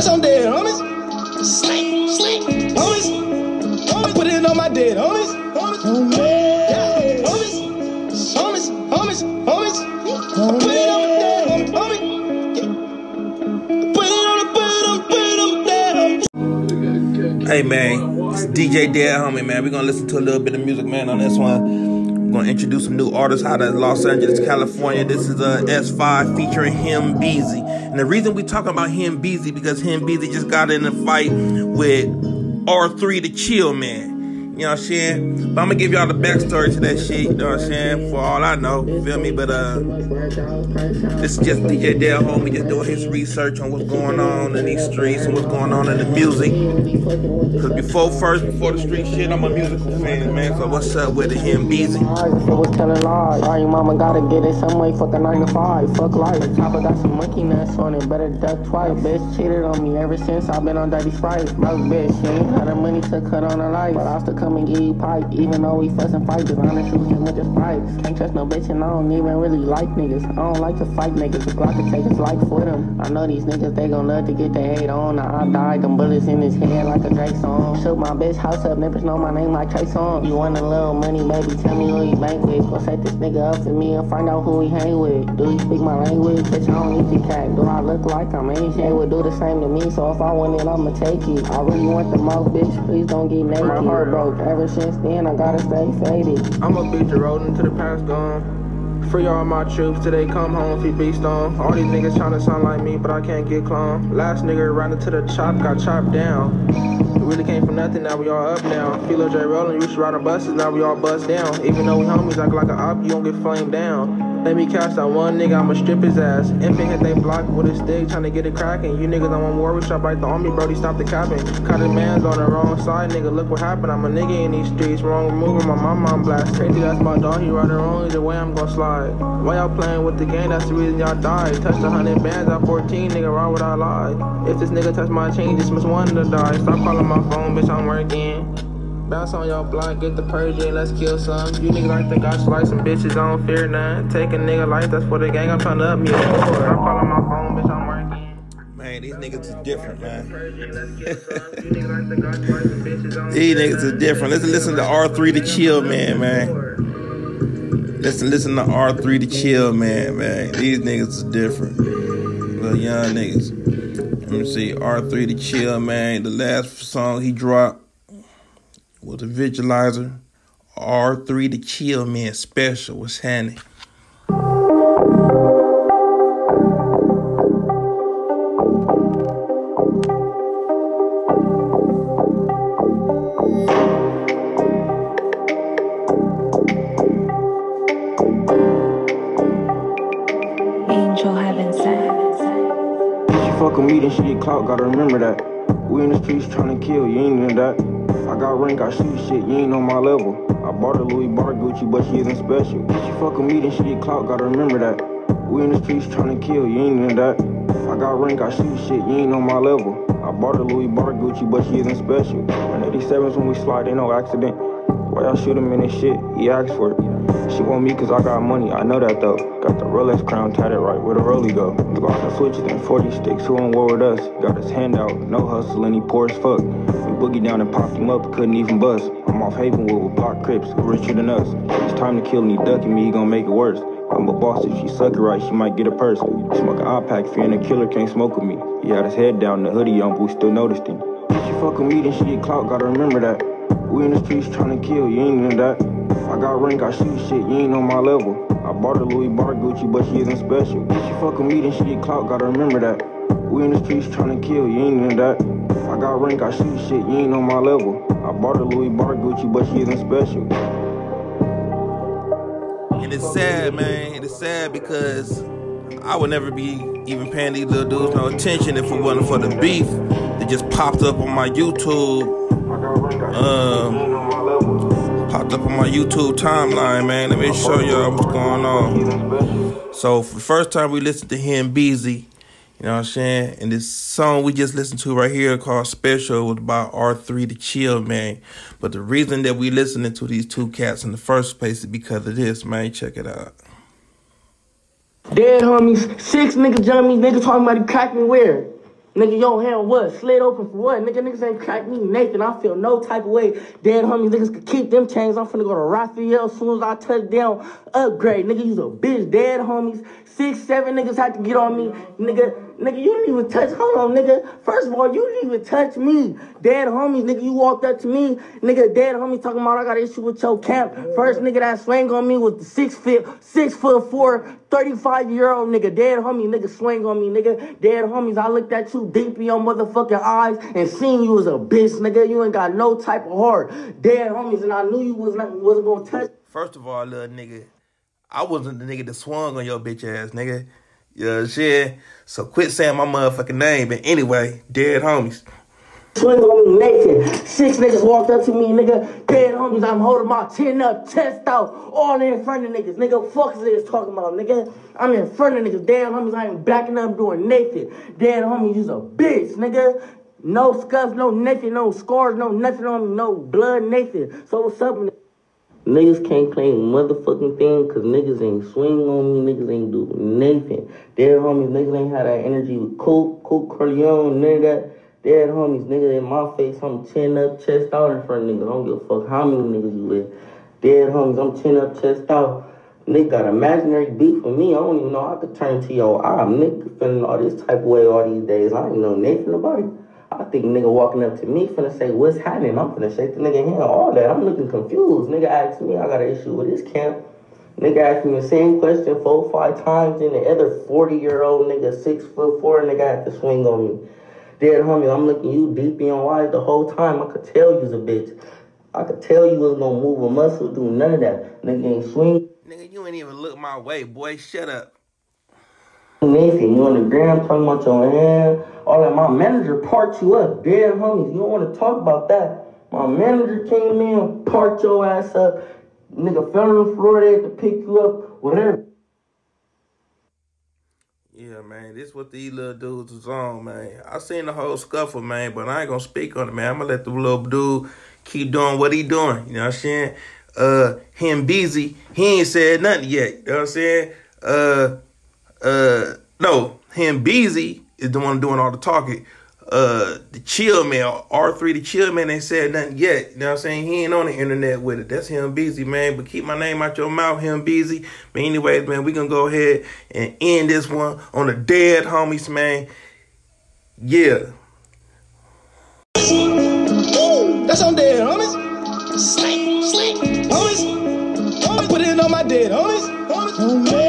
That's on dead, homies. Sleep, sleep, homies. I put it on my dead, homies. Homies, yeah, homies, homies, homies, homies. I put it on my dead, homies, homie. Put it on, put it on, put it on dead, homies. Hey man, it's DJ Dead Homie man. We're gonna listen to a little bit of music man on this one. Gonna introduce some new artists out of Los Angeles, California. This is a uh, S5 featuring Heembeezy. And the reason we talking about Heembeezy because Heembeezy just got in a fight with R3 DaChillman. You know what I'm saying? But I'm gonna give y'all the backstory to that shit, you know what I'm saying? For all I know, feel me? But uh this is just DJ Dead Homie just doing his research on what's going on in these streets and what's going on in the music. Cause before first, before the street shit, I'm a musical fan, man. So what's up with the Heembeezy? was telling mama gotta get it some way, fuck a 9 to 5. Fuck life. Chopper got some monkey nuts on it, better duck twice. Bitch cheated on me ever since I've been on Dirty Sprite. Broke bitch, she ain't had the money to cut on her life. But I still come and give you pipe, even though we fuss and fight. Cause honestly, him with the stripes. Can't trust no bitch and I don't even really like niggas. I don't like to fight niggas. The Glock can take his life for them. I know these niggas, they gon' love to get their hate on. Now I died, them bullets in his head like a Drake song. Shook my bitch house up, niggas know my name like Trey Songz. You want a little money, baby, tell me who you bank with. Go set this nigga up for me and find out who he hang with. Do he speak my language? Bitch, I don't need the cat. Do I look like I'm Asian? They would do the same to me, so if I want it, I'ma take it. I really want the mouth, bitch, please don't get naked. My heart broke, ever since then I gotta stay faded. I'ma beat the road into the past gone. Free all my troops they come home, feet beast on. All these niggas tryna sound like me, but I can't get clone. Last nigga ran into the chop, got chopped down. We really came from nothing, now we all up now. Philo J Rollin' used to ride on buses, now we all bust down. Even though we homies, act like a op, you don't get flamed down. Let me catch that one nigga, I'ma strip his ass. Infant hit they block with a stick, tryna get it cracking. You niggas don't want war, we shot right the army, Brody, stop the capping. Caught his man's on the wrong side, nigga, look what happened. I'm a nigga in these streets, wrong moving, my mama I'm blast. Crazy, that's my dog, he riding wrong, either way I'm gon' slide. Why y'all playing with the game, that's the reason y'all died. Touched a hundred bands at 14, nigga, why would I lie? If this nigga touch my chain, this must one to die. Stop calling my phone, bitch, I'm working. Bounce on your block, get the purge in, let's kill some. You niggas like think I like some bitches, I don't fear none. Take a nigga life, that's for the gang, I'm trying to up me a score. I'm calling my phone, bitch, I'm working. Man, these niggas is different, man. these niggas is different. Let's listen to R3 the chill, man, man. Listen, listen to R3 the chill, man, man. These niggas is different. Little young niggas. Let me see, R3 the chill, man. The last song he dropped with a visualizer. R3 DaChillman Special. What's happening? Angel Heaven sent. She fuck me, then she get clout, gotta remember that. We in the streets trying to kill, you ain't in that. I got rank, I shoot shit, you ain't on my level. I bought a Louis Bar Gucci, but she isn't special. She fuck with me, then she get clout, gotta remember that. We in the streets trying to kill, you ain't in that. I got rank, I shoot shit, you ain't on my level. I bought a Louis Bar Gucci, but she isn't special. 187s when we slide, ain't no accident. Why y'all shoot him in this shit? He asked for it. She want me cause I got money, I know that though. Got the Rolex crown tatted right where the rollie go. Got the switches and 40 sticks, who on war with us? Got his hand out, no hustle and he poor as fuck. We boogie down and popped him up, couldn't even bust. I'm off Havenwood with block crips, richer than us. It's time to kill and he ducking me, he gon' make it worse. I'm a boss, if she suck it right, she might get a purse. Smoke an iPack, fearing a killer can't smoke with me. He had his head down, the hoodie on, but we still noticed him. She fuck with me, then she get clout, gotta remember that. We in the streets trying to kill, you ain't in that. I got rank, I shoot shit, you ain't on my level. I bought a Louis Bar Gucci, but she isn't special. She fuck with me, then she get clout, gotta remember that. We in the streets trying to kill, you ain't in that. I got rank, I shoot shit, you ain't on my level. I bought a Louis Bar Gucci, but she isn't special. And it's sad, man. It's sad because I would never be even paying these little dudes no attention if it wasn't for the beef that just popped up on my YouTube. Um, popped up on my YouTube timeline, man. Let me show y'all what's going on. So for the first time we listened to him, Beezy. You know what I'm saying? And this song we just listened to right here called Special was about R3 the Chill, man. But the reason that we listening to these two cats in the first place is because of this, man. Check it out. Dead homies, six niggas me, niggas talking about cracked me where? Nigga, your hand what? Slid open for what? Nigga, niggas ain't cracked me Nathan. I feel no type of way. Dead homies, niggas could keep them chains. I'm finna go to Raphael as soon as I touch down. Upgrade. Nigga, you's a bitch. Dead homies. Six, seven niggas had to get on me. Nigga, nigga, you didn't even touch. Hold on, nigga. First of all, you didn't even touch me. Dead homies, nigga, you walked up to me. Nigga, dead homies talking about I got an issue with your camp. First nigga that swang on me was the six foot, six foot four, 35 year old nigga. Dead homie, nigga swing on me, nigga. Dead homies, I looked at you deep in your motherfucking eyes and seen you as a bitch, nigga. You ain't got no type of heart. Dead homies, and I knew you was not, wasn't gonna touch. First of all, little nigga, I wasn't the nigga that swung on your bitch ass, nigga. You know what I'm? So quit saying my motherfucking name. But anyway, dead homies. Swing on me naked. Six niggas walked up to me, nigga. Dead homies, I'm holding my chin up, chest out, all in front of niggas. Nigga, fuck is niggas talking about, nigga? I'm in front of niggas. Dead homies, I ain't backing up doing naked. Dead homies, you's a bitch, nigga. No scuffs, no naked, no scars, no nothing on me, no blood, naked. So what's up, nigga? Niggas can't claim motherfucking thing because niggas ain't swing on me, niggas ain't do nothing. Dead homies, niggas ain't had that energy with Coke, Coke Corleone, that. Dead homies, nigga in my face, I'm chin up, chest out in front of niggas. I don't give a fuck how many niggas you with. Dead homies, I'm chin up, chest out. Nigga got imaginary beef with me. I don't even know I could turn to your eye. Nigga feeling all this type of way all these days. I ain't know nothing about it. I think nigga walking up to me finna say, what's happening? I'm finna shake the nigga hand, all that. I'm looking confused. Nigga asked me, I got an issue with this camp. Nigga asked me the same question four, five times, and the other 40 year old nigga, six foot four, nigga had to swing on me. Dead homie, I'm looking you deep in your eyes the whole time. I could tell you's a bitch. I could tell you was gonna move a muscle, do none of that. Nigga ain't swing. Nigga, you ain't even look my way, boy. Shut up. Nathan, you on the ground talking about your hand, all that. My manager parked you up, dead homies. You don't want to talk about that. My manager came in, parked your ass up. Nigga fell on the floor, they had to pick you up, whatever. Yeah, man, this what these little dudes is on, man. I seen the whole scuffle, man, but I ain't gonna speak on it, man. I'm gonna let the little dude keep doing what he doing. You know what I'm saying? Uh, Heembeezy, he ain't said nothing yet. You know what I'm saying? Uh, uh, no, Heembeezy is the one doing all the talking. Uh, the chill man, R3, the chill man, ain't said nothing yet. You know what I'm saying? He ain't on the internet with it. That's Heembeezy, man. But keep my name out your mouth, Heembeezy. But anyways, man, we gonna go ahead and end this one on the dead homies, man. Yeah. Ooh, that's on dead, homies. Slick, slick, homies. I put it on my dead, homies. Homies,